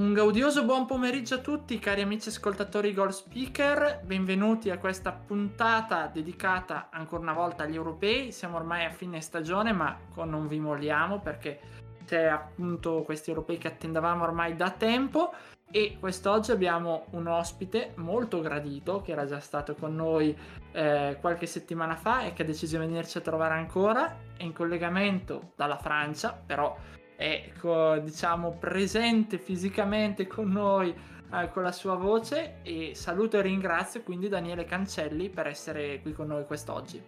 Un gaudioso buon pomeriggio a tutti cari amici ascoltatori Goal Speaker, benvenuti a questa puntata dedicata ancora una volta agli europei, siamo ormai a fine stagione ma non vi molliamo perché c'è appunto questi europei che attendavamo ormai da tempo. E quest'oggi abbiamo un ospite molto gradito che era già stato con noi eh, qualche settimana fa e che ha deciso di venirci a trovare ancora, è in collegamento dalla Francia però è diciamo presente fisicamente con noi eh, con la sua voce e saluto e ringrazio quindi Daniele Cancelli per essere qui con noi quest'oggi.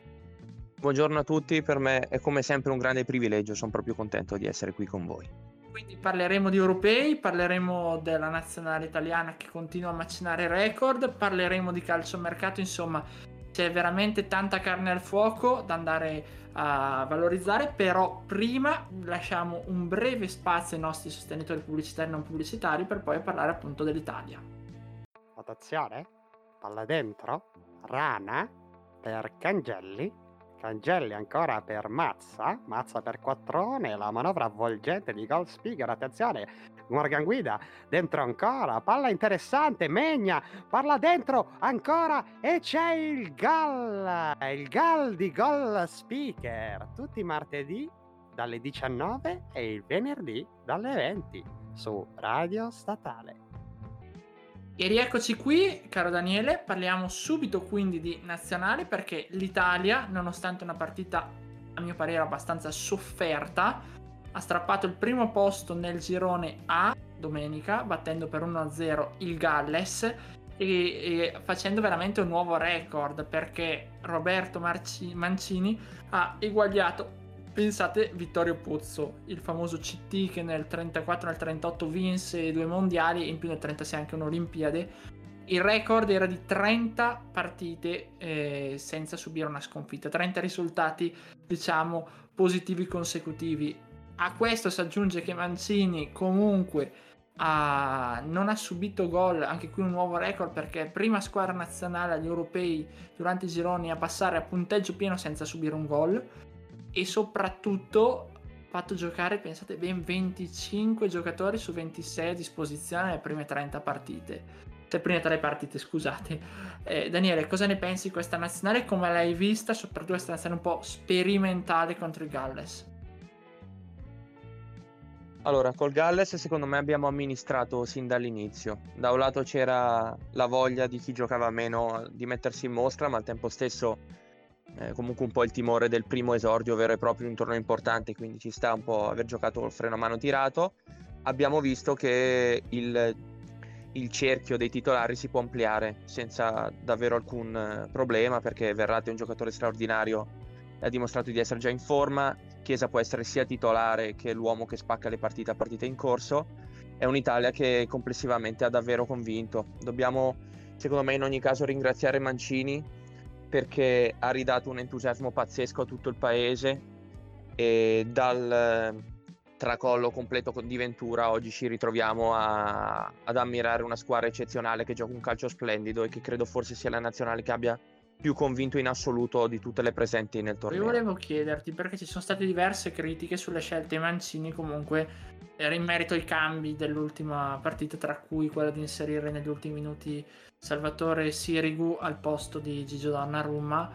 Buongiorno a tutti, per me è come sempre un grande privilegio, sono proprio contento di essere qui con voi. Quindi parleremo di europei, parleremo della nazionale italiana che continua a macinare record, parleremo di calciomercato, insomma c'è veramente tanta carne al fuoco da andare a valorizzare, però prima lasciamo un breve spazio ai nostri sostenitori pubblicitari e non pubblicitari per poi parlare appunto dell'Italia. Attenzione, palla dentro, rana? Per Cangelli, Cangelli ancora per Mazza, Mazza per Quattrone, la manovra avvolgente di Gold Speaker, attenzione, Morgan Guida, dentro ancora, palla interessante, Megna, parla dentro ancora e c'è il gol, il gol di Gold Speaker, tutti i martedì dalle 19 e il venerdì dalle 20 su Radio Statale. E rieccoci qui, caro Daniele, parliamo subito quindi di nazionale perché l'Italia, nonostante una partita a mio parere abbastanza sofferta, ha strappato il primo posto nel girone A domenica, battendo per 1-0 il Galles e, e, facendo veramente un nuovo record perché Roberto Marci- Mancini ha eguagliato Pensate Vittorio Pozzo, il famoso CT che nel 34 e nel 38 vinse due mondiali e in più nel 36 anche un'Olimpiade. Il record era di 30 partite eh, senza subire una sconfitta, 30 risultati diciamo positivi consecutivi. A questo si aggiunge che Mancini comunque ha, non ha subito gol, anche qui un nuovo record perché prima squadra nazionale agli europei durante i gironi a passare a punteggio pieno senza subire un gol e soprattutto fatto giocare, pensate, ben 25 giocatori su 26 a disposizione nelle prime 30 partite. Le prime tre partite, scusate. Eh, Daniele, cosa ne pensi di questa nazionale? Come l'hai vista? Soprattutto questa nazionale un po' sperimentale contro il Galles. Allora, col Galles secondo me abbiamo amministrato sin dall'inizio. Da un lato c'era la voglia di chi giocava meno di mettersi in mostra, ma al tempo stesso eh, comunque un po' il timore del primo esordio vero e proprio in un torneo importante, quindi ci sta un po' aver giocato il freno a mano tirato. Abbiamo visto che il, il cerchio dei titolari si può ampliare senza davvero alcun eh, problema perché Verratti è un giocatore straordinario, ha dimostrato di essere già in forma, Chiesa può essere sia titolare che l'uomo che spacca le partite a partita in corso. È un'Italia che complessivamente ha davvero convinto. Dobbiamo, secondo me, in ogni caso ringraziare Mancini perché ha ridato un entusiasmo pazzesco a tutto il paese e dal eh, tracollo completo di Ventura oggi ci ritroviamo a, ad ammirare una squadra eccezionale che gioca un calcio splendido e che credo forse sia la nazionale che abbia più convinto in assoluto di tutte le presenti nel torneo. Io volevo chiederti perché ci sono state diverse critiche sulle scelte Mancini comunque era in merito ai cambi dell'ultima partita tra cui quella di inserire negli ultimi minuti Salvatore Sirigu al posto di Gigio Donnarumma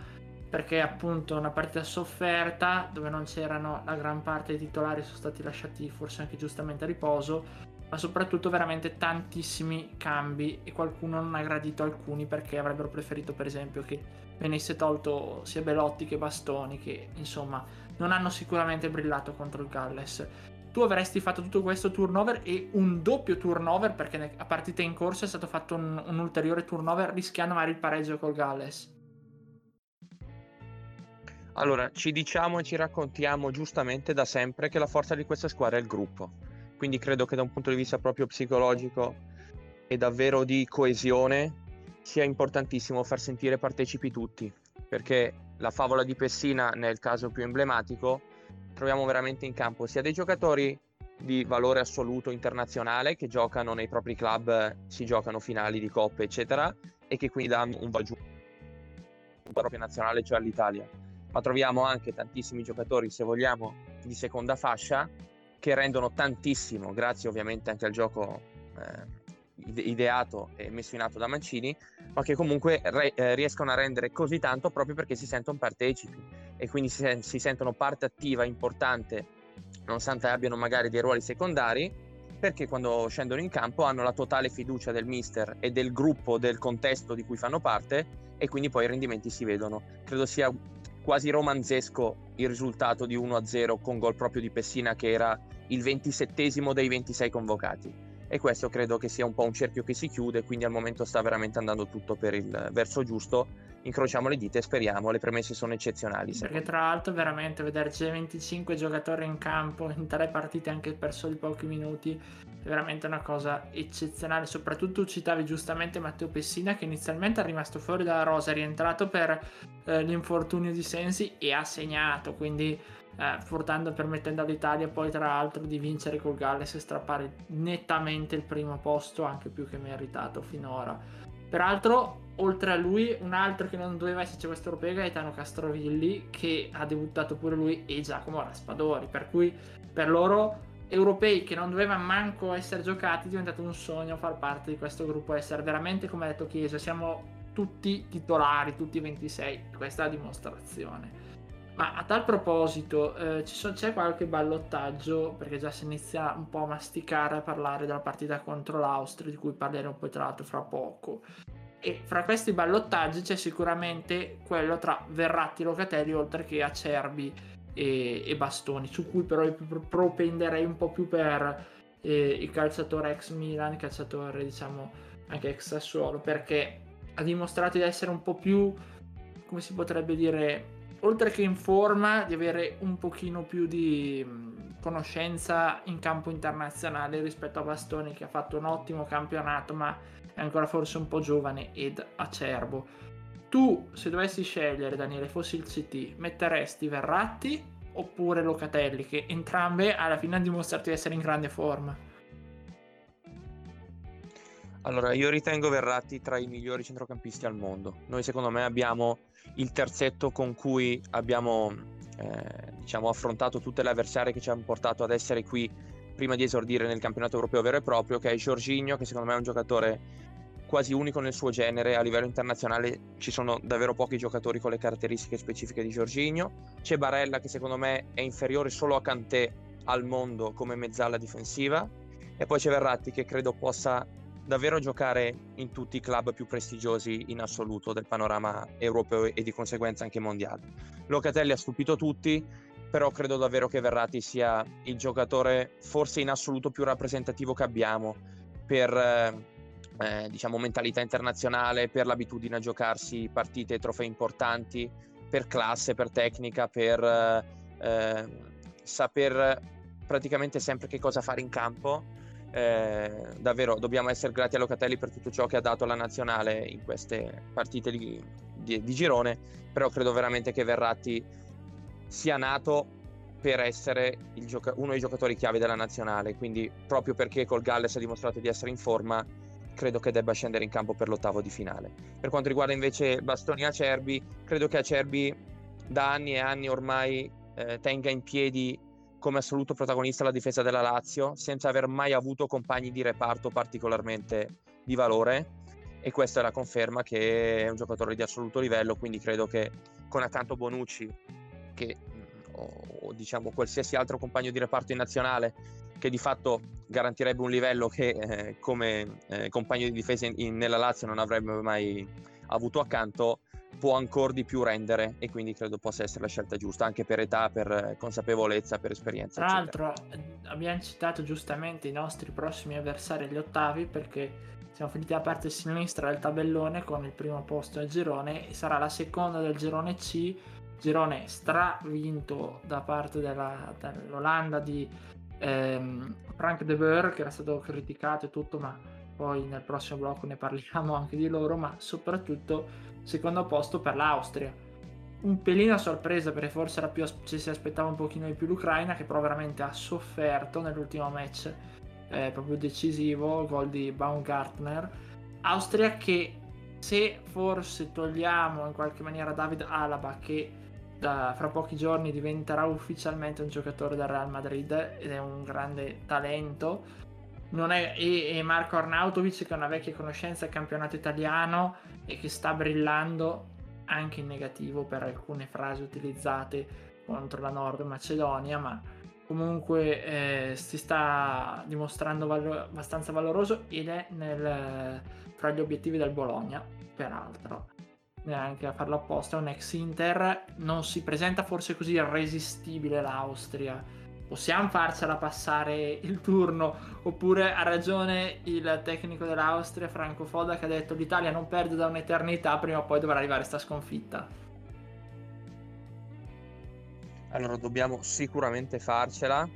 perché appunto una partita sofferta dove non c'erano la gran parte dei titolari sono stati lasciati forse anche giustamente a riposo ma soprattutto veramente tantissimi cambi e qualcuno non ha gradito alcuni perché avrebbero preferito per esempio che venisse tolto sia Belotti che Bastoni che insomma non hanno sicuramente brillato contro il Galles tu avresti fatto tutto questo turnover e un doppio turnover perché a partita in corso è stato fatto un, un ulteriore turnover rischiando magari il pareggio col Galles. Allora, ci diciamo e ci raccontiamo giustamente da sempre che la forza di questa squadra è il gruppo. Quindi credo che da un punto di vista proprio psicologico e davvero di coesione sia importantissimo far sentire partecipi tutti, perché la favola di Pessina, nel caso più emblematico, troviamo veramente in campo sia dei giocatori di valore assoluto internazionale che giocano nei propri club, si giocano finali di coppe, eccetera, e che quindi danno un valore proprio nazionale, cioè all'Italia. Ma troviamo anche tantissimi giocatori, se vogliamo, di seconda fascia che rendono tantissimo, grazie ovviamente anche al gioco eh, ideato e messo in atto da Mancini, ma che comunque re- eh, riescono a rendere così tanto proprio perché si sentono partecipi e quindi si, si sentono parte attiva, importante, nonostante abbiano magari dei ruoli secondari, perché quando scendono in campo hanno la totale fiducia del mister e del gruppo, del contesto di cui fanno parte e quindi poi i rendimenti si vedono. Credo sia quasi romanzesco il risultato di 1-0 con gol proprio di Pessina che era il 27 dei 26 convocati e questo credo che sia un po' un cerchio che si chiude, quindi al momento sta veramente andando tutto per il verso giusto. Incrociamo le dita e speriamo, le premesse sono eccezionali. Perché tra l'altro veramente vederci 25 giocatori in campo in tre partite anche per soli pochi minuti è veramente una cosa eccezionale. Soprattutto citavi giustamente Matteo Pessina che inizialmente è rimasto fuori dalla rosa, è rientrato per eh, l'infortunio di Sensi e ha segnato, quindi eh, portando, permettendo all'Italia poi tra l'altro di vincere col Galles e strappare nettamente il primo posto, anche più che meritato finora. Peraltro, oltre a lui, un altro che non doveva esserci questo europeo Gaetano Castrovilli, che ha debuttato pure lui, e Giacomo Raspadori, per cui per loro europei che non dovevano manco essere giocati è diventato un sogno far parte di questo gruppo, essere veramente, come ha detto Chiesa, siamo tutti titolari, tutti 26, questa è la dimostrazione. Ma a tal proposito, eh, sono, c'è qualche ballottaggio, perché già si inizia un po' a masticare a parlare della partita contro l'Austria, di cui parleremo poi tra l'altro fra poco. E fra questi ballottaggi c'è sicuramente quello tra Verratti e Locatelli, oltre che Acerbi e, e Bastoni, su cui però propenderei un po' più per eh, il calciatore ex Milan, il calciatore diciamo anche ex Sassuolo, perché ha dimostrato di essere un po' più, come si potrebbe dire, oltre che in forma, di avere un pochino più di conoscenza in campo internazionale rispetto a Bastoni che ha fatto un ottimo campionato ma è ancora forse un po' giovane ed acerbo. Tu se dovessi scegliere Daniele fossi il CT metteresti Verratti oppure Locatelli che entrambe alla fine hanno dimostrato di essere in grande forma? Allora io ritengo Verratti tra i migliori centrocampisti al mondo. Noi secondo me abbiamo il terzetto con cui abbiamo eh, diciamo, affrontato tutte le avversarie che ci hanno portato ad essere qui prima di esordire nel campionato europeo vero e proprio, che è Giorginio, che secondo me è un giocatore quasi unico nel suo genere. A livello internazionale ci sono davvero pochi giocatori con le caratteristiche specifiche di Giorginio c'è Barella che secondo me è inferiore solo a Kanté al mondo come mezzala difensiva. E poi c'è Verratti che credo possa davvero giocare in tutti i club più prestigiosi in assoluto del panorama europeo e di conseguenza anche mondiale. Locatelli ha stupito tutti, però credo davvero che Verratti sia il giocatore forse in assoluto più rappresentativo che abbiamo per eh, diciamo mentalità internazionale, per l'abitudine a giocarsi partite e trofei importanti, per classe, per tecnica, per eh, eh saper praticamente sempre che cosa fare in campo. Eh, davvero dobbiamo essere grati a Locatelli per tutto ciò che ha dato alla nazionale in queste partite di, di, di girone, però credo veramente che Verratti sia nato per essere gioca- uno dei giocatori chiave della nazionale, quindi proprio perché col Galles ha dimostrato di essere in forma, credo che debba scendere in campo per l'ottavo di finale. Per quanto riguarda invece Bastoni Acerbi, credo che Acerbi da anni e anni ormai eh, tenga in piedi come assoluto protagonista la difesa della Lazio, senza aver mai avuto compagni di reparto particolarmente di valore. E questa è la conferma che è un giocatore di assoluto livello, quindi credo che con accanto Bonucci, che, o, o diciamo qualsiasi altro compagno di reparto in nazionale, che di fatto garantirebbe un livello che eh, come eh, compagno di difesa in, in, nella Lazio non avrebbe mai avuto accanto, può ancora di più rendere e quindi credo possa essere la scelta giusta anche per età, per consapevolezza, per esperienza. Tra l'altro eh, abbiamo citato giustamente i nostri prossimi avversari agli ottavi perché siamo finiti a parte sinistra del tabellone con il primo posto al girone e sarà la seconda del girone C, girone stravinto da parte della, dell'Olanda di ehm, Frank de Boer che era stato criticato e tutto ma poi nel prossimo blocco ne parliamo anche di loro, ma soprattutto secondo posto per l'Austria. Un pelino a sorpresa perché forse più, ci si aspettava un pochino di più l'Ucraina che però veramente ha sofferto nell'ultimo match eh, proprio decisivo, gol di Baumgartner. Austria che se forse togliamo in qualche maniera David Alaba che da, fra pochi giorni diventerà ufficialmente un giocatore del Real Madrid ed è un grande talento. È, e, e, Marco Arnautovic che è una vecchia conoscenza del campionato italiano e che sta brillando anche in negativo per alcune frasi utilizzate contro la Nord Macedonia ma comunque eh, si sta dimostrando valo- abbastanza valoroso ed è nel, fra gli obiettivi del Bologna peraltro neanche a farlo apposta, è un ex Inter, non si presenta forse così irresistibile l'Austria. Possiamo farcela passare il turno, oppure ha ragione il tecnico dell'Austria, Franco Foda, che ha detto l'Italia non perde da un'eternità, prima o poi dovrà arrivare sta sconfitta. Allora, dobbiamo sicuramente farcela,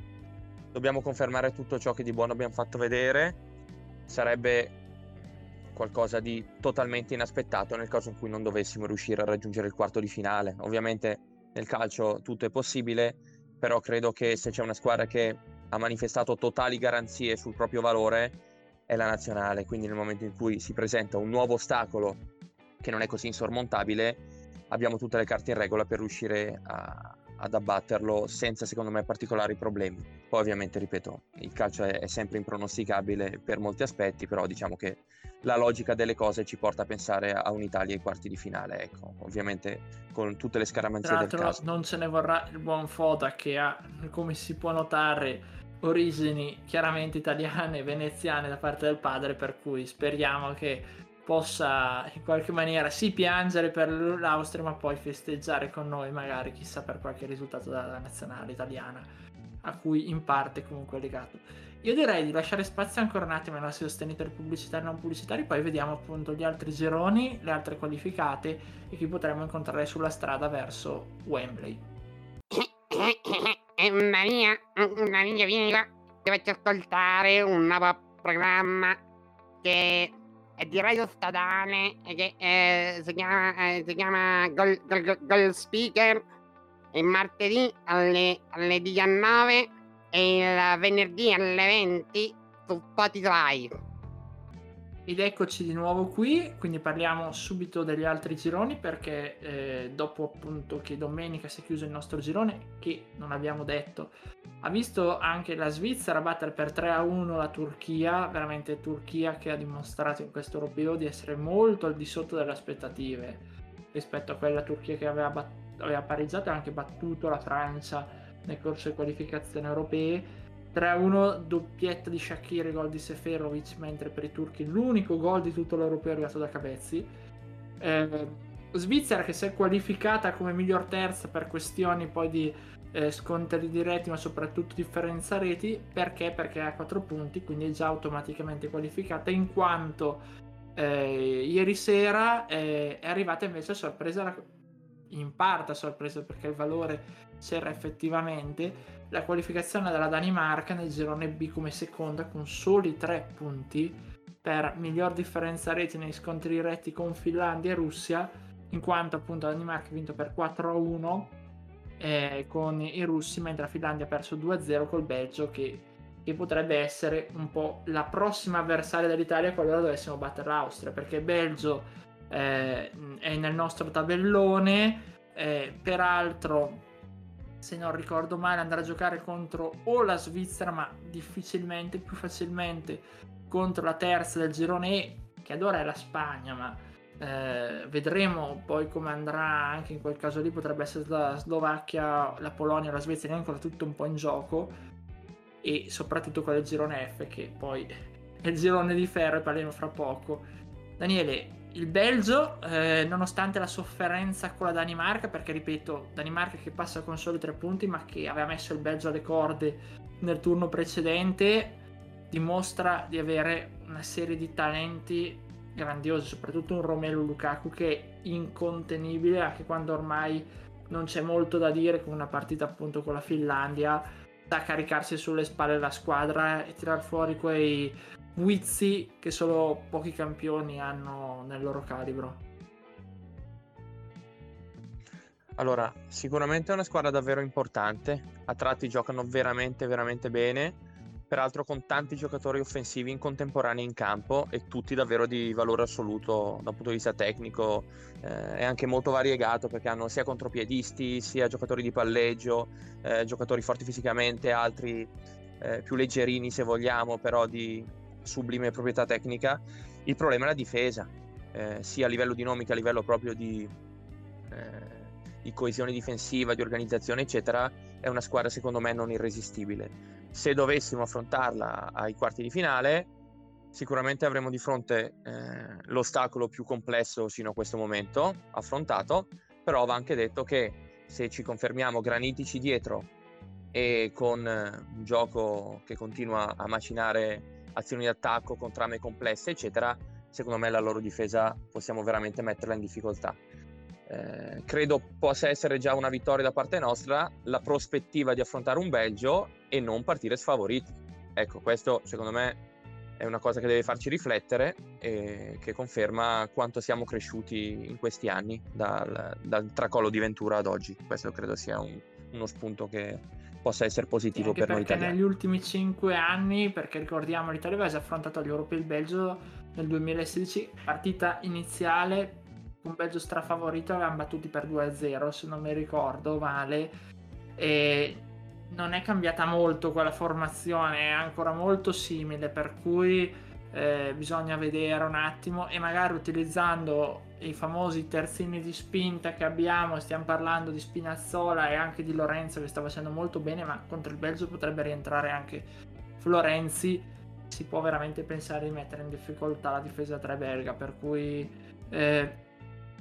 dobbiamo confermare tutto ciò che di buono abbiamo fatto vedere. Sarebbe qualcosa di totalmente inaspettato nel caso in cui non dovessimo riuscire a raggiungere il quarto di finale. Ovviamente nel calcio tutto è possibile, però credo che se c'è una squadra che ha manifestato totali garanzie sul proprio valore è la nazionale, quindi nel momento in cui si presenta un nuovo ostacolo che non è così insormontabile, abbiamo tutte le carte in regola per riuscire a, ad abbatterlo senza secondo me particolari problemi. Poi ovviamente, ripeto, il calcio è, è sempre impronosticabile per molti aspetti, però diciamo che la logica delle cose ci porta a pensare a un'Italia ai quarti di finale, ecco, ovviamente con tutte le scaramanzie del caso. non ce ne vorrà il buon Foda che ha, come si può notare, origini chiaramente italiane e veneziane da parte del padre, per cui speriamo che possa in qualche maniera sì piangere per l'Austria ma poi festeggiare con noi magari chissà per qualche risultato della nazionale italiana a cui in parte comunque è legato. Io direi di lasciare spazio ancora un attimo ai nostri sostenitori pubblicitari e non pubblicitari poi vediamo appunto gli altri gironi le altre qualificate e chi potremo incontrare sulla strada verso Wembley. Maria Maria vieni qua dovete ascoltare un nuovo programma che di radio statale che eh, si chiama, eh, si chiama Gold, Gold, Gold Speaker il martedì alle, alle 19 e il venerdì alle 20 su Spotify. Ed eccoci di nuovo qui, quindi parliamo subito degli altri gironi perché eh, dopo appunto che domenica si è chiuso il nostro girone, che non abbiamo detto, ha visto anche la Svizzera battere per 3 a 1 la Turchia, veramente Turchia che ha dimostrato in questo europeo di essere molto al di sotto delle aspettative rispetto a quella Turchia che aveva, bat- aveva pareggiato e anche battuto la Francia nel corso di qualificazioni europee 3-1 doppietta di Shakir gol di Seferovic mentre per i turchi l'unico gol di tutto l'europeo è arrivato da Cavezzi eh, Svizzera che si è qualificata come miglior terza per questioni poi di eh, scontri diretti ma soprattutto differenza reti perché? Perché ha 4 punti quindi è già automaticamente qualificata in quanto eh, ieri sera eh, è arrivata invece a sorpresa in parte a sorpresa perché il valore c'era effettivamente la qualificazione della Danimarca nel girone B come seconda con soli 3 punti. Per miglior differenza reti nei scontri diretti con Finlandia e Russia, in quanto appunto la Danimarca ha vinto per 4-1 eh, con i russi, mentre la Finlandia ha perso 2-0 col Belgio che, che, potrebbe essere un po' la prossima avversaria dell'Italia qualora dovessimo battere l'Austria, perché Belgio eh, è nel nostro tabellone, eh, peraltro se non ricordo male, andrà a giocare contro o la Svizzera, ma difficilmente, più facilmente contro la terza del girone E, che ad ora è la Spagna, ma eh, vedremo poi come andrà anche in quel caso lì. Potrebbe essere la Slovacchia, la Polonia, la Svizzera, è ancora tutto un po' in gioco. E soprattutto con il girone F, che poi è il girone di ferro, e parleremo fra poco. Daniele, il Belgio, eh, nonostante la sofferenza con la Danimarca, perché ripeto, Danimarca che passa con soli tre punti, ma che aveva messo il Belgio alle corde nel turno precedente, dimostra di avere una serie di talenti grandiosi, soprattutto un Romelu Lukaku che è incontenibile anche quando ormai non c'è molto da dire con una partita appunto con la Finlandia da caricarsi sulle spalle la squadra e tirar fuori quei guizzi che solo pochi campioni hanno nel loro calibro. Allora, sicuramente è una squadra davvero importante, a tratti giocano veramente, veramente bene, peraltro con tanti giocatori offensivi in contemporanea in campo e tutti davvero di valore assoluto dal punto di vista tecnico, eh, è anche molto variegato perché hanno sia contropiedisti, sia giocatori di palleggio, eh, giocatori forti fisicamente, altri eh, più leggerini se vogliamo, però di sublime proprietà tecnica. Il problema è la difesa, eh, sia a livello di nomi che a livello proprio di eh, di coesione difensiva, di organizzazione, eccetera, è una squadra secondo me non irresistibile. Se dovessimo affrontarla ai quarti di finale, sicuramente avremo di fronte eh, l'ostacolo più complesso sino a questo momento affrontato, però va anche detto che se ci confermiamo granitici dietro e con eh, un gioco che continua a macinare azioni di attacco con trame complesse, eccetera, secondo me la loro difesa possiamo veramente metterla in difficoltà. Eh, credo possa essere già una vittoria da parte nostra la prospettiva di affrontare un Belgio e non partire sfavoriti. Ecco, questo secondo me è una cosa che deve farci riflettere e che conferma quanto siamo cresciuti in questi anni dal, dal tracollo di Ventura ad oggi. Questo credo sia un, uno spunto che possa essere positivo per noi italiani. negli ultimi cinque anni, perché ricordiamo l'Italia aveva affrontato agli europei il Belgio nel 2016, partita iniziale un Belgio strafavorito avevamo battuti per 2-0 se non mi ricordo male e non è cambiata molto quella formazione è ancora molto simile per cui eh, bisogna vedere un attimo e magari utilizzando i famosi terzini di spinta che abbiamo stiamo parlando di Spinazzola e anche di Lorenzo che sta facendo molto bene ma contro il Belgio potrebbe rientrare anche Florenzi si può veramente pensare di mettere in difficoltà la difesa tra belga per cui eh,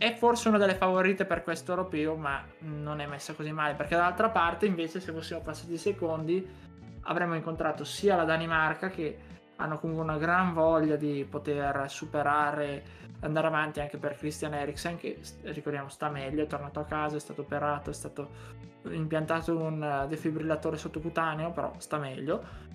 è forse una delle favorite per questo europeo, ma non è messa così male, perché dall'altra parte invece se fossimo passati i secondi avremmo incontrato sia la Danimarca che hanno comunque una gran voglia di poter superare, andare avanti anche per Christian Eriksen che ricordiamo sta meglio, è tornato a casa, è stato operato, è stato impiantato un defibrillatore sottocutaneo, però sta meglio.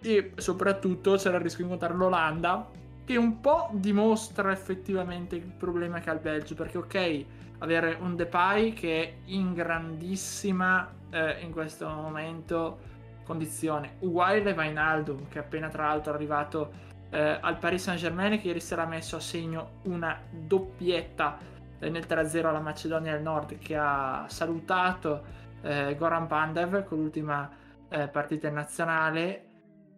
E soprattutto c'era il rischio di incontrare l'Olanda che un po' dimostra effettivamente il problema che ha il Belgio, perché ok, avere un Depay che è in grandissima eh, in questo momento condizione, uguale Vainaldum che appena tra l'altro è arrivato eh, al Paris Saint Germain che ieri sera ha messo a segno una doppietta eh, nel 3-0 alla Macedonia del Nord che ha salutato eh, Goran Pandev con l'ultima eh, partita in nazionale.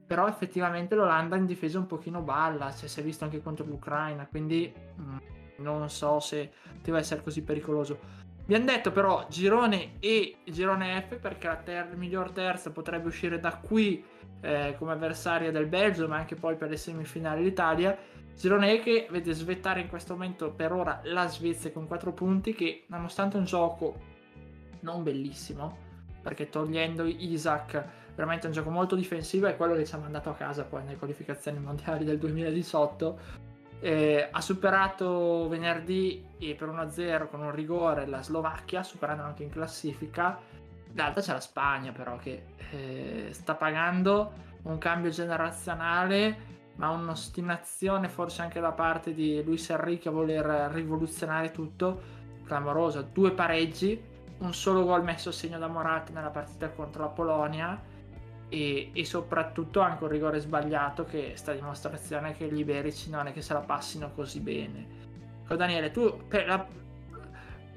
Però effettivamente l'Olanda in difesa un pochino balla, cioè si è visto anche contro l'Ucraina, quindi mh, mm, non so se deve essere così pericoloso. Vi hanno detto però girone E e girone F perché la ter- miglior terza potrebbe uscire da qui eh, come avversaria del Belgio, ma anche poi per le semifinali l'Italia. Girone E che vede svettare in questo momento per ora la Svezia con 4 punti che nonostante un gioco non bellissimo, perché togliendo Isaac veramente un gioco molto difensivo è quello che ci ha mandato a casa poi nelle qualificazioni mondiali del 2018 eh, ha superato venerdì per 1-0 con un rigore la Slovacchia superando anche in classifica. D'altra c'è la Spagna però che eh, sta pagando un cambio generazionale ma un'ostinazione forse anche da parte di Luis Enrique a voler rivoluzionare tutto. Clamorosa due pareggi un solo gol messo a segno da Morata nella partita contro la Polonia e, e, soprattutto anche un rigore sbagliato che sta a dimostrazione che gli iberici non è che se la passino così bene. Ecco, Daniele, tu la,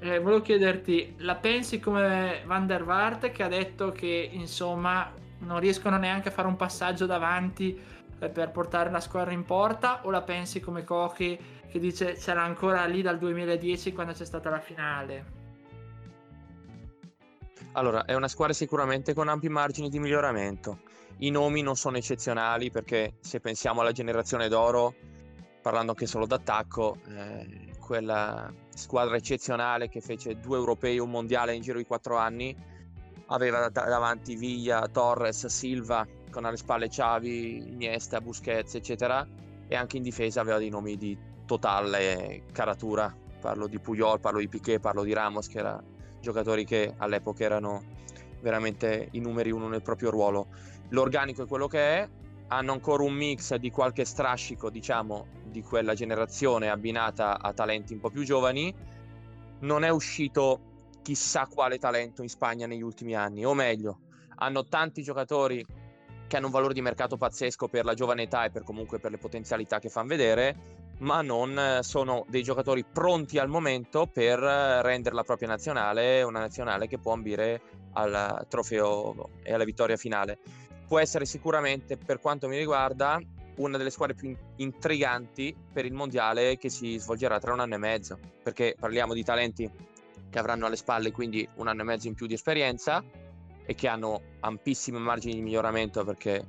eh, volevo chiederti, la pensi come Van der Vaart che ha detto che insomma non riescono neanche a fare un passaggio davanti per portare la squadra in porta o la pensi come Kochi che dice c'era ancora lì dal 2010 quando c'è stata la finale? Allora, è una squadra sicuramente con ampi margini di miglioramento. I nomi non sono eccezionali perché se pensiamo alla generazione d'oro, parlando anche solo d'attacco, eh, quella squadra eccezionale che fece due europei e un mondiale in giro di quattro anni, aveva davanti Viglia, Torres, Silva, con alle spalle Xavi, Iniesta, Busquets, eccetera, e anche in difesa aveva dei nomi di totale caratura. Parlo di Puyol, parlo di Piquet, parlo di Ramos, che era giocatori che all'epoca erano veramente i numeri uno nel proprio ruolo. L'organico è quello che è, hanno ancora un mix di qualche strascico, diciamo, di quella generazione abbinata a talenti un po' più giovani. Non è uscito chissà quale talento in Spagna negli ultimi anni, o meglio, hanno tanti giocatori che hanno un valore di mercato pazzesco per la giovane età e per comunque per le potenzialità che fanno vedere, ma non sono dei giocatori pronti al momento per rendere la propria nazionale una nazionale che può ambire al trofeo e alla vittoria finale. Può essere sicuramente, per quanto mi riguarda, una delle squadre più intriganti per il mondiale che si svolgerà tra un anno e mezzo, perché parliamo di talenti che avranno alle spalle quindi un anno e mezzo in più di esperienza e che hanno ampissimi margini di miglioramento perché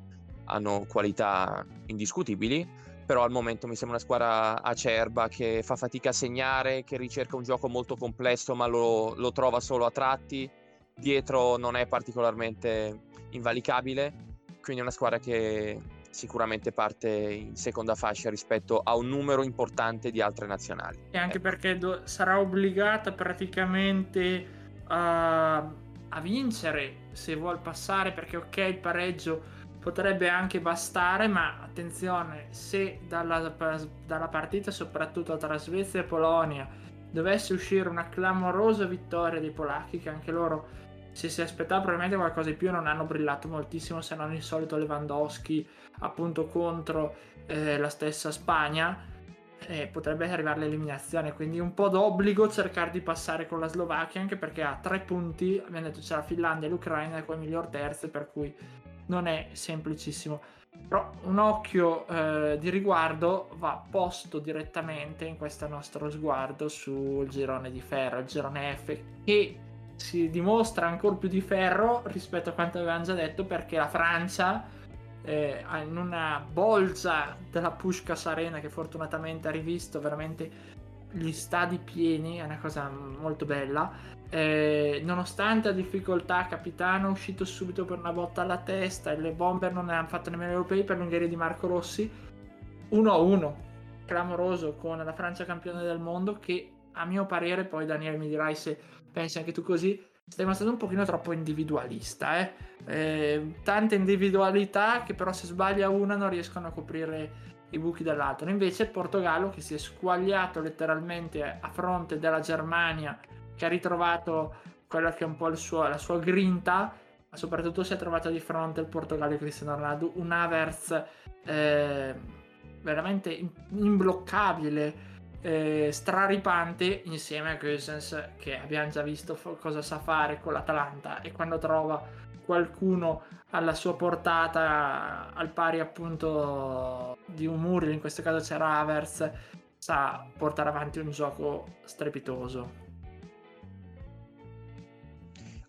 hanno qualità indiscutibili però al momento mi sembra una squadra acerba che fa fatica a segnare, che ricerca un gioco molto complesso ma lo, lo trova solo a tratti, dietro non è particolarmente invalicabile, quindi è una squadra che sicuramente parte in seconda fascia rispetto a un numero importante di altre nazionali. E anche perché do- sarà obbligata praticamente a, a vincere se vuol passare, perché ok il pareggio potrebbe anche bastare, ma attenzione, se dalla, dalla partita, soprattutto tra Svezia e Polonia, dovesse uscire una clamorosa vittoria dei polacchi, che anche loro se si aspettava probabilmente qualcosa di più non hanno brillato moltissimo se non il solito Lewandowski appunto contro eh, la stessa Spagna eh, potrebbe arrivare l'eliminazione. Quindi un po' d'obbligo cercare di passare con la Slovacchia anche perché ha tre punti abbiamo detto c'è la Finlandia e l'Ucraina con miglior terze per cui non è semplicissimo. Però un occhio eh, di riguardo va posto direttamente in questo nostro sguardo sul girone di ferro, il girone F, che si dimostra ancora più di ferro rispetto a quanto avevamo già detto, perché la Francia, eh, in una bolgia della Pushkas Arena, che fortunatamente ha rivisto veramente gli stadi pieni, è una cosa molto bella, eh, nonostante la difficoltà, capitano è uscito subito per una botta alla testa e le bomber non ne hanno fatto nemmeno europei per l'Ungheria di Marco Rossi. 1-1, clamoroso con la Francia campione del mondo che a mio parere, poi Daniele mi dirai se pensi anche tu così, stai dimostrando un pochino troppo individualista. Eh? Eh, tante individualità che però se sbaglia una non riescono a coprire i buchi dell'altro. Invece il Portogallo che si è squagliato letteralmente a fronte della Germania che ha ritrovato quella che è un po' suo, la sua grinta, ma soprattutto si è trovato di fronte al Portogallo di Cristiano Ronaldo, un Avers eh, veramente imbloccabile, eh, straripante insieme a Gosens che abbiamo già visto f- cosa sa fare con l'Atalanta e quando trova qualcuno alla sua portata al pari appunto di un Muriel, in questo caso c'era Avers, sa portare avanti un gioco strepitoso.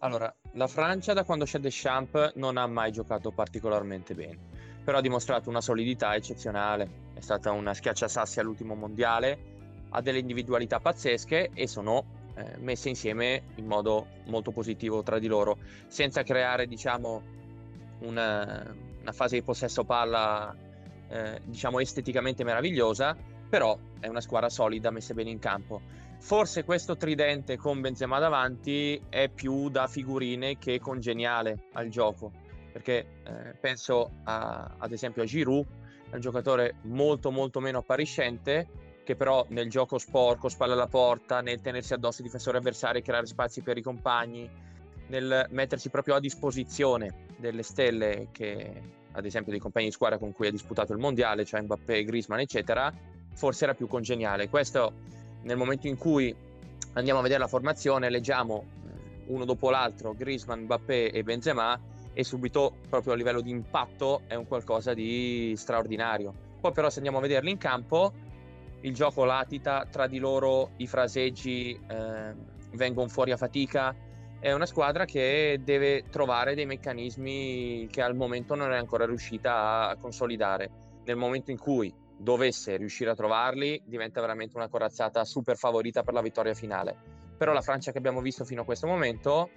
Allora, la Francia da quando c'è Deschamps non ha mai giocato particolarmente bene, però ha dimostrato una solidità eccezionale, è stata una schiacciasassi all'ultimo mondiale, ha delle individualità pazzesche e sono eh, messe insieme in modo molto positivo tra di loro, senza creare diciamo una, una fase di possesso palla eh, diciamo esteticamente meravigliosa, però è una squadra solida messa bene in campo. Forse questo tridente con Benzema davanti è più da figurine che congeniale al gioco, perché eh, penso a, ad esempio a Giroud, un giocatore molto molto meno appariscente, che però nel gioco sporco, spalle alla porta, nel tenersi addosso i difensori avversari creare spazi per i compagni, nel mettersi proprio a disposizione delle stelle che, ad esempio, dei compagni di squadra con cui ha disputato il mondiale, cioè Mbappé, Griezmann, eccetera, forse era più congeniale. Questo nel momento in cui andiamo a vedere la formazione, leggiamo eh, uno dopo l'altro Griezmann, Mbappé e Benzema e subito proprio a livello di impatto è un qualcosa di straordinario. Poi però se andiamo a vederli in campo, il gioco latita, tra di loro i fraseggi eh, vengono fuori a fatica, è una squadra che deve trovare dei meccanismi che al momento non è ancora riuscita a consolidare. Nel momento in cui dovesse riuscire a trovarli, diventa veramente una corazzata super favorita per la vittoria finale. Però la Francia che abbiamo visto fino a questo momento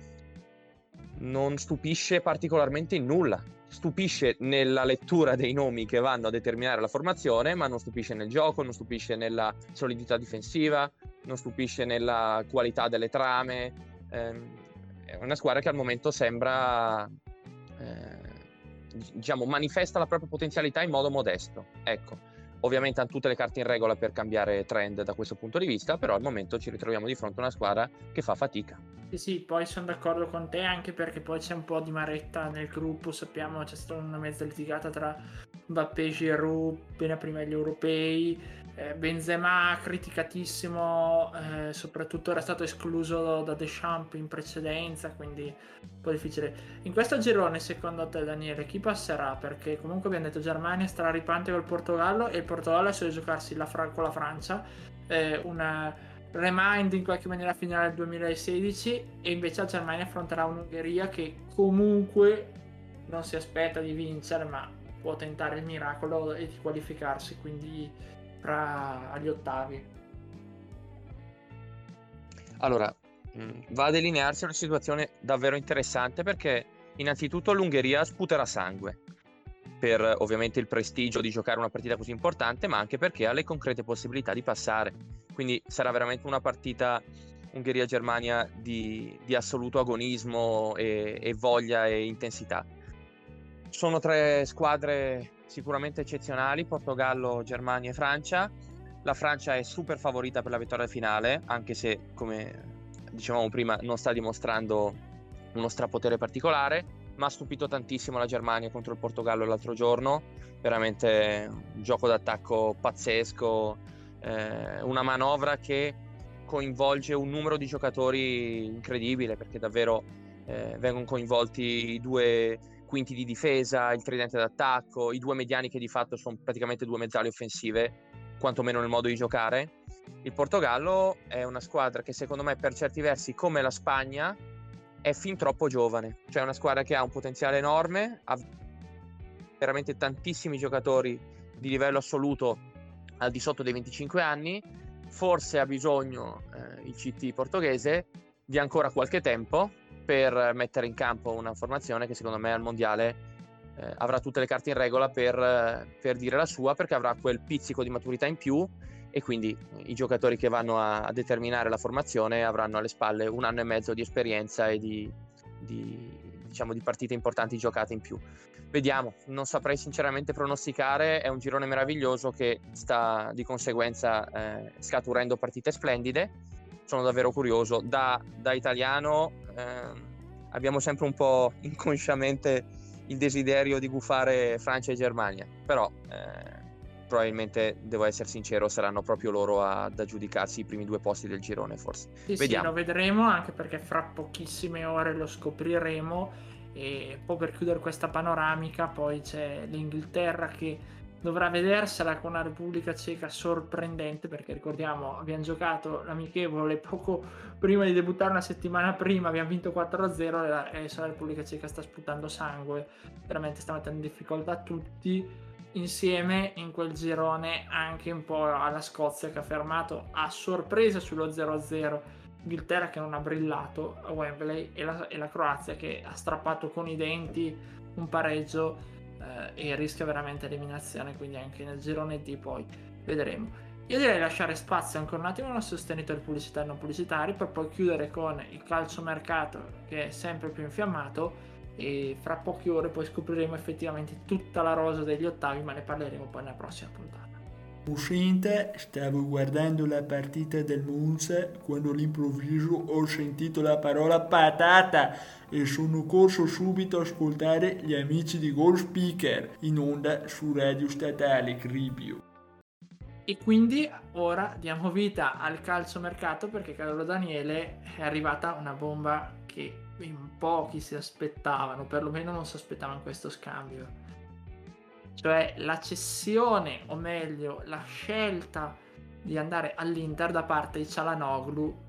non stupisce particolarmente in nulla. Stupisce nella lettura dei nomi che vanno a determinare la formazione, ma non stupisce nel gioco, non stupisce nella solidità difensiva, non stupisce nella qualità delle trame. Ehm, è una squadra che al momento sembra, eh, diciamo, manifesta la propria potenzialità in modo modesto. Ecco, ovviamente hanno tutte le carte in regola per cambiare trend da questo punto di vista, però al momento ci ritroviamo di fronte a una squadra che fa fatica. Sì, sì, poi sono d'accordo con te anche perché poi c'è un po' di maretta nel gruppo, sappiamo c'è stata una mezza litigata tra Mbappé e Giroud appena prima degli europei, Benzema criticatissimo, eh, soprattutto era stato escluso da Deschamps in precedenza, quindi un po' difficile. In questo girone, secondo te Daniele, chi passerà? Perché comunque abbiamo detto Germania straripante col Portogallo e il Portogallo è di giocarsi la Fra- con la Francia, eh, una remind in qualche maniera finale del 2016 e invece la Germania affronterà un'Ungheria che comunque non si aspetta di vincere ma può tentare il miracolo e di qualificarsi quindi fra agli ottavi allora mm, va a delinearsi una situazione davvero interessante perché innanzitutto l'Ungheria sputerà sangue per ovviamente il prestigio di giocare una partita così importante ma anche perché ha le concrete possibilità di passare quindi sarà veramente una partita Ungheria-Germania di, di assoluto agonismo e, e, voglia e intensità. Sono tre squadre sicuramente eccezionali, Portogallo, Germania e Francia. La Francia è super favorita per la vittoria finale, anche se, come dicevamo prima, non sta dimostrando uno strapotere particolare, ma ha stupito tantissimo la Germania contro il Portogallo l'altro giorno, veramente un gioco d'attacco pazzesco, eh, una manovra che coinvolge un numero di giocatori incredibile perché davvero eh, vengono coinvolti i due quinti di difesa, il tridente d'attacco, i due mediani che di fatto sono praticamente due mezzali offensive, quantomeno nel modo di giocare. Il Portogallo è una squadra che secondo me per certi versi come la Spagna è fin troppo giovane, cioè è una squadra che ha un potenziale enorme, ha veramente tantissimi giocatori di livello assoluto al di sotto dei 25 anni, forse ha bisogno eh, il CT portoghese di ancora qualche tempo per mettere in campo una formazione che secondo me al mondiale eh, avrà tutte le carte in regola per, eh, per, dire la sua perché avrà quel pizzico di maturità in più e quindi i giocatori che vanno a, a determinare la formazione avranno alle spalle un anno e mezzo di esperienza e di, di, diciamo, di partite importanti giocate in più. Vediamo, non saprei sinceramente pronosticare, è un girone meraviglioso che sta di conseguenza eh, scaturendo partite splendide, sono davvero curioso. Da, da italiano eh, abbiamo sempre un po' inconsciamente il desiderio di gufare Francia e Germania, però eh, probabilmente, devo essere sincero, saranno proprio loro ad aggiudicarsi i primi due posti del girone forse. Sì, Vediamo. Sì, lo vedremo anche perché fra pochissime ore lo scopriremo e poi per chiudere questa panoramica, poi c'è l'Inghilterra che dovrà vedersela con una Repubblica Ceca sorprendente perché ricordiamo abbiamo giocato l'amichevole poco prima di debuttare una settimana prima abbiamo vinto 4-0 e adesso la Repubblica Ceca sta sputando sangue veramente sta mettendo in difficoltà tutti insieme in quel girone anche un po' alla Scozia che ha fermato a sorpresa sullo 0-0 Inghilterra che non ha brillato a Wembley e la, e la Croazia che ha strappato con i denti un pareggio eh, e rischia veramente eliminazione, quindi anche nel girone D poi vedremo. Io direi lasciare spazio ancora un attimo ai nostri sostenitori pubblicitari e non pubblicitari per poi chiudere con il calciomercato che è sempre più infiammato e fra poche ore poi scopriremo effettivamente tutta la rosa degli ottavi ma ne parleremo poi nella prossima puntata. Uscente, stavo guardando la partita del Monza quando all'improvviso ho sentito la parola patata e sono corso subito a ascoltare gli amici di Goal Speaker in onda su Radio Statale Cribio. E quindi ora diamo vita al calciomercato perché caro Daniele è arrivata una bomba che in pochi si aspettavano, perlomeno non si aspettavano questo scambio cioè la cessione, o meglio, la scelta di andare all'Inter da parte di Cialanoglu,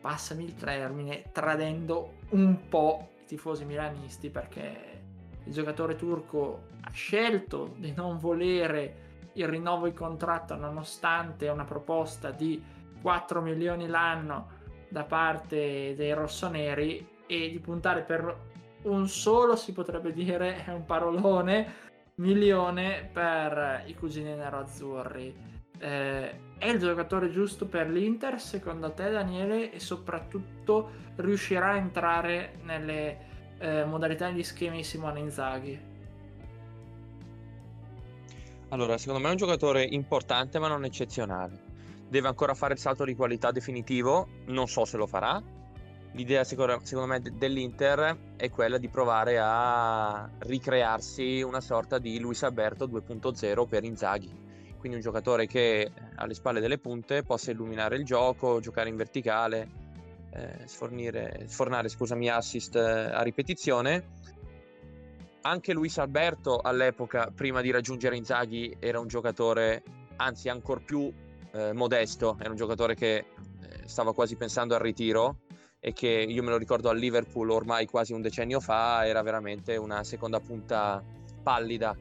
passami il termine, tradendo un po' i tifosi milanisti perché il giocatore turco ha scelto di non volere il rinnovo di contratto nonostante una proposta di 4 milioni l'anno da parte dei rossoneri e di puntare per un solo, si potrebbe dire, è un parolone, milione per i cugini nero-azzurri. eh, è il giocatore giusto per l'Inter secondo te Daniele e soprattutto riuscirà a entrare nelle eh, modalità e gli schemi di Simone Inzaghi? Allora, secondo me è un giocatore importante ma non eccezionale. Deve ancora fare il salto di qualità definitivo, non so se lo farà. L'idea secondo me dell'Inter è quella di provare a ricrearsi una sorta di Luis Alberto 2.0 per Inzaghi. Quindi un giocatore che alle spalle delle punte possa illuminare il gioco, giocare in verticale, eh, sfornire, sfornare scusami, assist eh, a ripetizione. Anche Luis Alberto all'epoca, prima di raggiungere Inzaghi, era un giocatore, anzi ancora più eh, modesto, era un giocatore che eh, stava quasi pensando al ritiro e che io me lo ricordo al Liverpool ormai quasi un decennio fa, era veramente una seconda punta pallida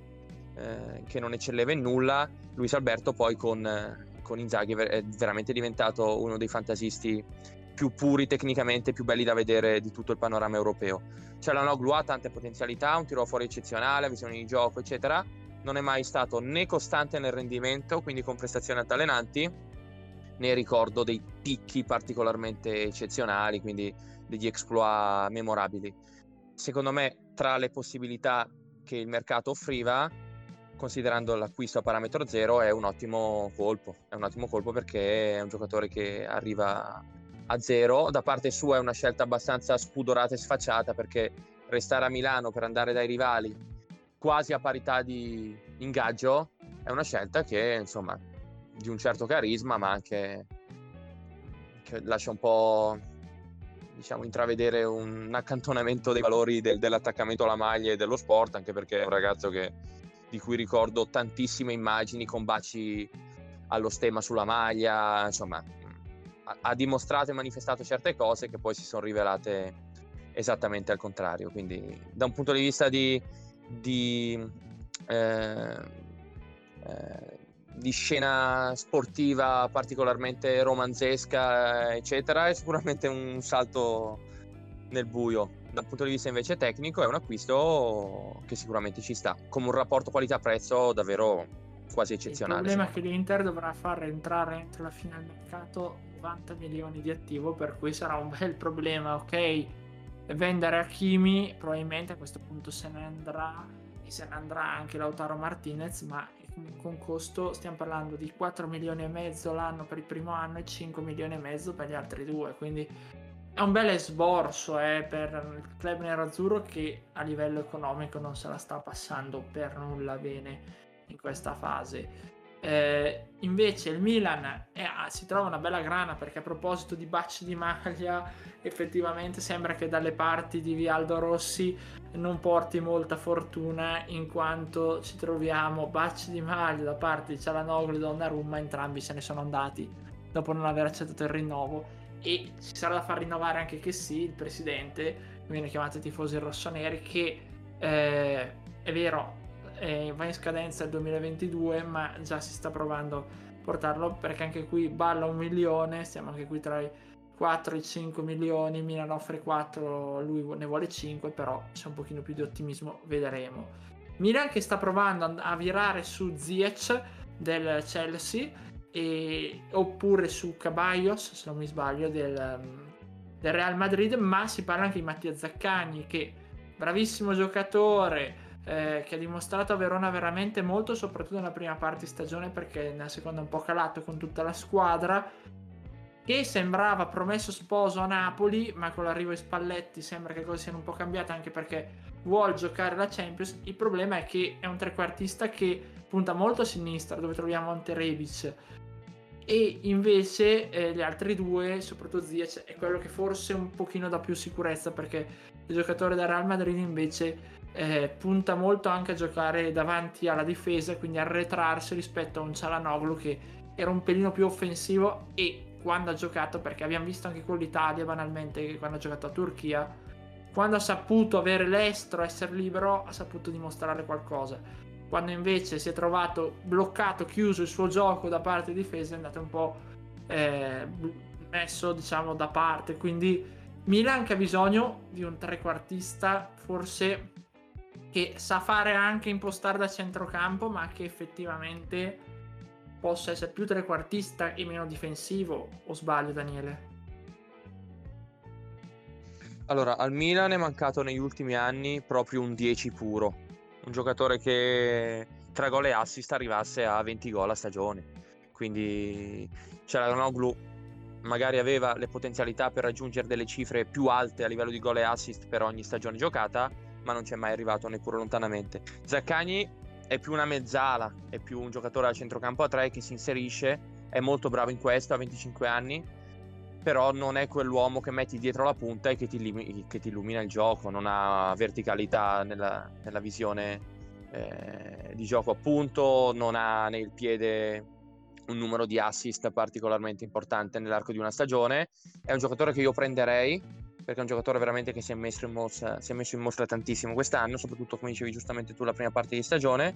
eh, che non eccelleva in nulla. Luis Alberto poi con, eh, con Inzaghi è veramente diventato uno dei fantasisti più puri tecnicamente, più belli da vedere di tutto il panorama europeo. Cioè la Noglu ha tante potenzialità, un tiro fuori eccezionale, visione di gioco, eccetera. Non è mai stato né costante nel rendimento, quindi con prestazioni altalenanti, né ricordo dei picchi particolarmente eccezionali, quindi degli exploit memorabili. Secondo me, tra le possibilità che il mercato offriva, considerando l'acquisto a parametro zero, è un ottimo colpo. È un ottimo colpo perché è un giocatore che arriva a zero. Da parte sua è una scelta abbastanza spudorata e sfacciata perché restare a Milano per andare dai rivali quasi a parità di ingaggio è una scelta che insomma di un certo carisma ma anche che lascia un po' diciamo intravedere un accantonamento dei valori del, dell'attaccamento alla maglia e dello sport anche perché è un ragazzo che di cui ricordo tantissime immagini con baci allo stemma sulla maglia, insomma, ha, ha dimostrato e manifestato certe cose che poi si sono rivelate esattamente al contrario. Quindi, da un punto di vista di, di, eh, eh, di scena sportiva particolarmente romanzesca, eccetera, è sicuramente un salto nel buio dal punto di vista invece tecnico è un acquisto che sicuramente ci sta, come un rapporto qualità-prezzo davvero quasi eccezionale. Il problema è che l'Inter dovrà far entrare entro la fine del mercato 90 milioni di attivo, per cui sarà un bel problema, ok? Vendere Hakimi, probabilmente a questo punto se ne andrà e se ne andrà anche Lautaro Martinez, ma con costo stiamo parlando di 4 milioni e mezzo l'anno per il primo anno e 5 milioni e mezzo per gli altri due, quindi è un bel esborso eh, per il club nerazzurro che a livello economico non se la sta passando per nulla bene in questa fase. Eh, invece il Milan è, ah, si trova una bella grana perché a proposito di baci di maglia effettivamente sembra che dalle parti di Vialdo Rossi non porti molta fortuna in quanto ci troviamo baci di maglia da parte di Cialanoglu e Donnarumma entrambi se ne sono andati dopo non aver accettato il rinnovo. E ci sarà da far rinnovare anche che sì, il presidente, viene chiamato i tifosi rossoneri, che eh, è vero, eh, va in scadenza il 2022, ma già si sta provando a portarlo perché anche qui balla un milione, stiamo anche qui tra i 4 e i 5 milioni, Milan offre 4, lui ne vuole 5, però c'è un pochino più di ottimismo, vedremo. Milan che sta provando a virare su Ziyech del Chelsea e, oppure su Caballos, se non mi sbaglio, del, del, Real Madrid, ma si parla anche di Mattia Zaccagni, che bravissimo giocatore, eh, che ha dimostrato a Verona veramente molto, soprattutto nella prima parte di stagione, perché nella seconda è un po' calato con tutta la squadra, che sembrava promesso sposo a Napoli, ma con l'arrivo di Spalletti sembra che le cose siano un po' cambiate, anche perché vuole giocare la Champions. Il problema è che è un trequartista che punta molto a sinistra, dove troviamo Ante Rebic, e invece eh, gli altri due, soprattutto Ziyech, è quello che forse un pochino dà più sicurezza perché il giocatore da Real Madrid invece eh, punta molto anche a giocare davanti alla difesa, quindi arretrarsi rispetto a un Cialanoglu che era un pelino più offensivo e quando ha giocato, perché abbiamo visto anche con l'Italia banalmente quando ha giocato a Turchia, quando ha saputo avere l'estro, essere libero, ha saputo dimostrare qualcosa quando invece si è trovato bloccato, chiuso il suo gioco da parte difesa, è andato un po' eh, messo diciamo da parte. Quindi Milan che ha bisogno di un trequartista forse che sa fare anche impostare da centrocampo, ma che effettivamente possa essere più trequartista e meno difensivo, o sbaglio Daniele? Allora, al Milan è mancato negli ultimi anni proprio un 10 puro, un giocatore che tra gol e assist arrivasse a 20 gol a stagione. Quindi c'era Ranoglu, magari aveva le potenzialità per raggiungere delle cifre più alte a livello di gol e assist per ogni stagione giocata, ma non ci è mai arrivato neppure lontanamente. Zaccagni è più una mezzala, è più un giocatore a centrocampo a 3 che si inserisce, è molto bravo in questo, ha 25 anni, però non è quell'uomo che metti dietro la punta e che ti, che ti illumina il gioco, non ha verticalità nella, nella visione eh, di gioco appunto, non ha nel piede un numero di assist particolarmente importante nell'arco di una stagione, è un giocatore che io prenderei perché è un giocatore veramente che si è messo in mostra, messo in mostra tantissimo quest'anno, soprattutto come dicevi giustamente tu la prima parte di stagione,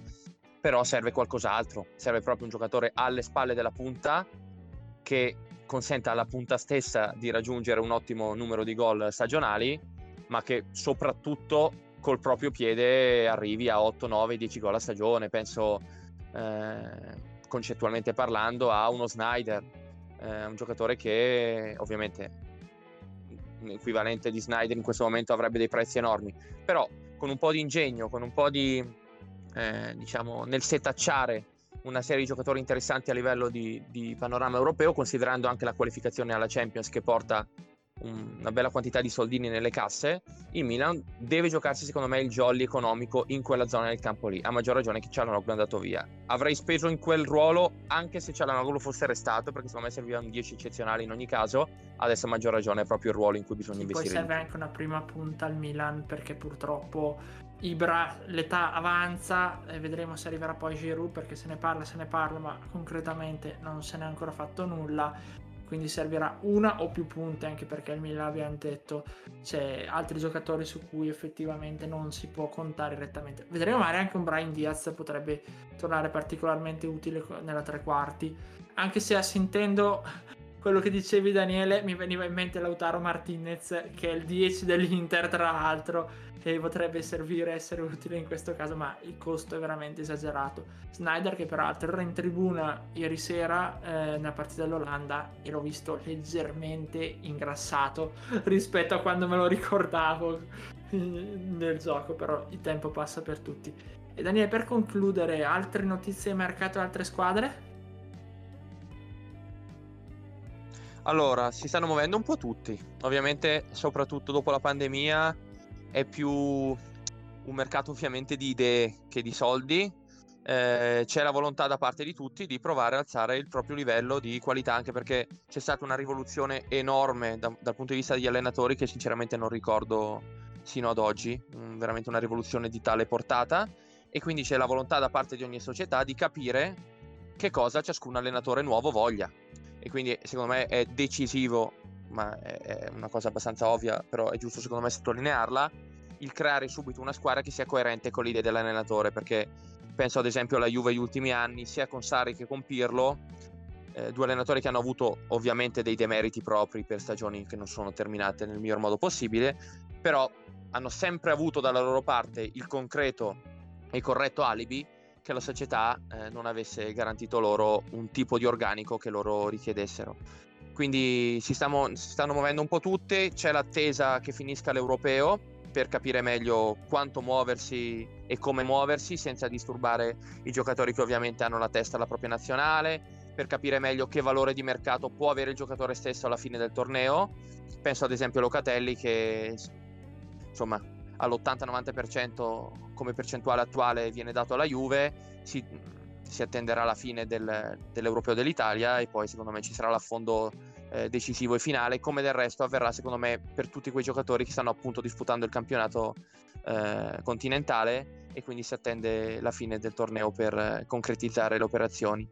però serve qualcos'altro, serve proprio un giocatore alle spalle della punta che consenta alla punta stessa di raggiungere un ottimo numero di gol stagionali, ma che soprattutto col proprio piede arrivi a 8, 9, 10 gol a stagione. Penso eh, concettualmente parlando a uno Snyder, eh, un giocatore che ovviamente equivalente di Snyder in questo momento avrebbe dei prezzi enormi, però con un po' di ingegno, con un po' di, eh, diciamo, nel setacciare una serie di giocatori interessanti a livello di, di panorama europeo, considerando anche la qualificazione alla Champions che porta una bella quantità di soldini nelle casse, il Milan deve giocarsi secondo me il jolly economico in quella zona del campo lì, a maggior ragione che Cialanoglu è andato via. Avrei speso in quel ruolo anche se Cialanoglu fosse restato, perché secondo me servivano 10 eccezionali in ogni caso, adesso a maggior ragione è proprio il ruolo in cui bisogna e investire. Poi serve anche una prima punta al Milan perché purtroppo Ibra l'età avanza e vedremo se arriverà poi Giroud perché se ne parla, se ne parla, ma concretamente non se n'è ancora fatto nulla quindi servirà una o più punte anche perché il Milan abbiamo detto c'è altri giocatori su cui effettivamente non si può contare direttamente vedremo magari anche un Brian Diaz potrebbe tornare particolarmente utile nella tre quarti. Anche se assentendo quello che dicevi Daniele mi veniva in mente Lautaro Martinez che è il 10 dell'Inter tra l'altro che potrebbe servire essere utile in questo caso ma il costo è veramente esagerato Snyder che peraltro era in tribuna ieri sera eh, nella partita dell'Olanda e l'ho visto leggermente ingrassato rispetto a quando me lo ricordavo nel gioco però il tempo passa per tutti e Daniele per concludere altre notizie di mercato altre squadre? Allora, si stanno muovendo un po' tutti. Ovviamente, soprattutto dopo la pandemia, è più un mercato ovviamente di idee che di soldi. Eh, c'è la volontà da parte di tutti di provare ad alzare il proprio livello di qualità, anche perché c'è stata una rivoluzione enorme da, dal punto di vista degli allenatori che sinceramente non ricordo sino ad oggi, mm, veramente una rivoluzione di tale portata. E quindi c'è la volontà da parte di ogni società di capire che cosa ciascun allenatore nuovo voglia e quindi secondo me è decisivo, ma è una cosa abbastanza ovvia, però è giusto secondo me sottolinearla, il creare subito una squadra che sia coerente con le idee dell'allenatore, perché penso ad esempio alla Juve negli ultimi anni, sia con Sari che con Pirlo, eh, due allenatori che hanno avuto ovviamente dei demeriti propri per stagioni che non sono terminate nel miglior modo possibile, però hanno sempre avuto dalla loro parte il concreto e corretto alibi che la società eh, non avesse garantito loro un tipo di organico che loro richiedessero. Quindi si, stiamo, si stanno muovendo un po' tutte, c'è l'attesa che finisca l'europeo per capire meglio quanto muoversi e come muoversi senza disturbare i giocatori che ovviamente hanno la testa alla propria nazionale, per capire meglio che valore di mercato può avere il giocatore stesso alla fine del torneo. Penso ad esempio a Locatelli che insomma all'80-90% come percentuale attuale viene dato alla Juve, si, si attenderà la fine del, dell'Europeo dell'Italia e poi secondo me ci sarà l'affondo eh, decisivo e finale, come del resto avverrà secondo me per tutti quei giocatori che stanno appunto disputando il campionato eh, continentale e quindi si attende la fine del torneo per eh, concretizzare le operazioni.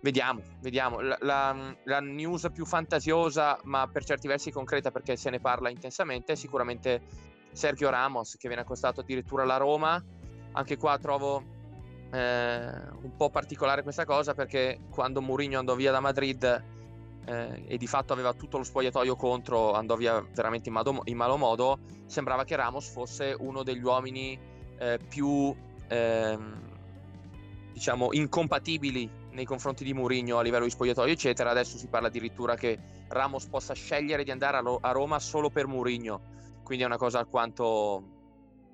Vediamo, vediamo. La, la, la, news più fantasiosa, ma per certi versi concreta perché se ne parla intensamente, è sicuramente Sergio Ramos che viene accostato addirittura alla Roma. Anche qua trovo un po' particolare questa cosa perché quando Mourinho andò via da Madrid eh, e di fatto aveva tutto lo spogliatoio contro, andò via veramente in, malo, in malo modo, sembrava che Ramos fosse uno degli uomini eh, più ehm, diciamo incompatibili nei confronti di Mourinho a livello di spogliatoio, eccetera. Adesso si parla addirittura che Ramos possa scegliere di andare a, Lo- a Roma solo per Mourinho. Quindi è una cosa alquanto,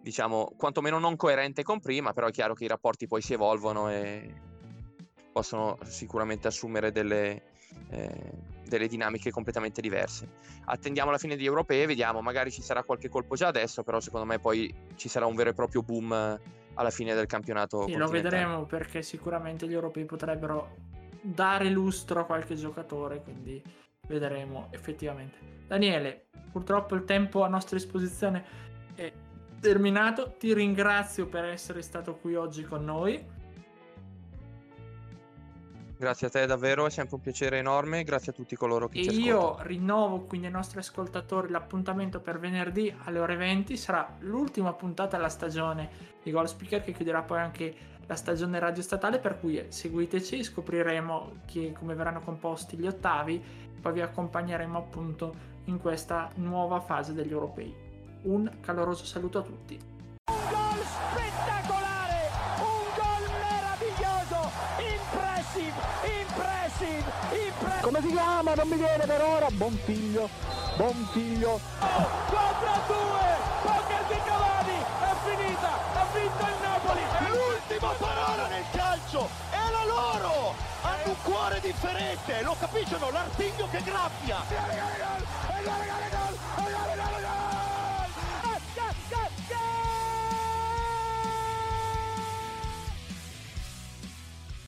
diciamo, quantomeno non coerente con prima, però è chiaro che i rapporti poi si evolvono e possono sicuramente assumere delle, eh, delle dinamiche completamente diverse. Attendiamo la fine di europee, vediamo, magari ci sarà qualche colpo già adesso, però secondo me poi ci sarà un vero e proprio boom alla fine del campionato. Sì, lo vedremo perché sicuramente gli europei potrebbero dare lustro a qualche giocatore, quindi vedremo effettivamente. Daniele, purtroppo il tempo a nostra disposizione è terminato. Ti ringrazio per essere stato qui oggi con noi. Grazie a te davvero, è sempre un piacere enorme, grazie a tutti coloro che E ci io ascoltano. rinnovo quindi ai nostri ascoltatori l'appuntamento per venerdì alle ore 20. Sarà l'ultima puntata della stagione di Goal Speaker che chiuderà poi anche la stagione radio statale. Per cui seguiteci, scopriremo chi- come verranno composti gli ottavi. Poi vi accompagneremo appunto in questa nuova fase degli europei. Un caloroso saluto a tutti. Un gol spettacolare, un gol meraviglioso, impressive, impressive, impressive. Come si chiama? Non mi viene per ora. Buon figlio, buon figlio. 4 a 2, poker di Cavani, è finita, ha vinto il Napoli. L'ultima parola nel calcio è la loro! Hanno un cuore differente, lo capiscono? L'artiglio che graffia! E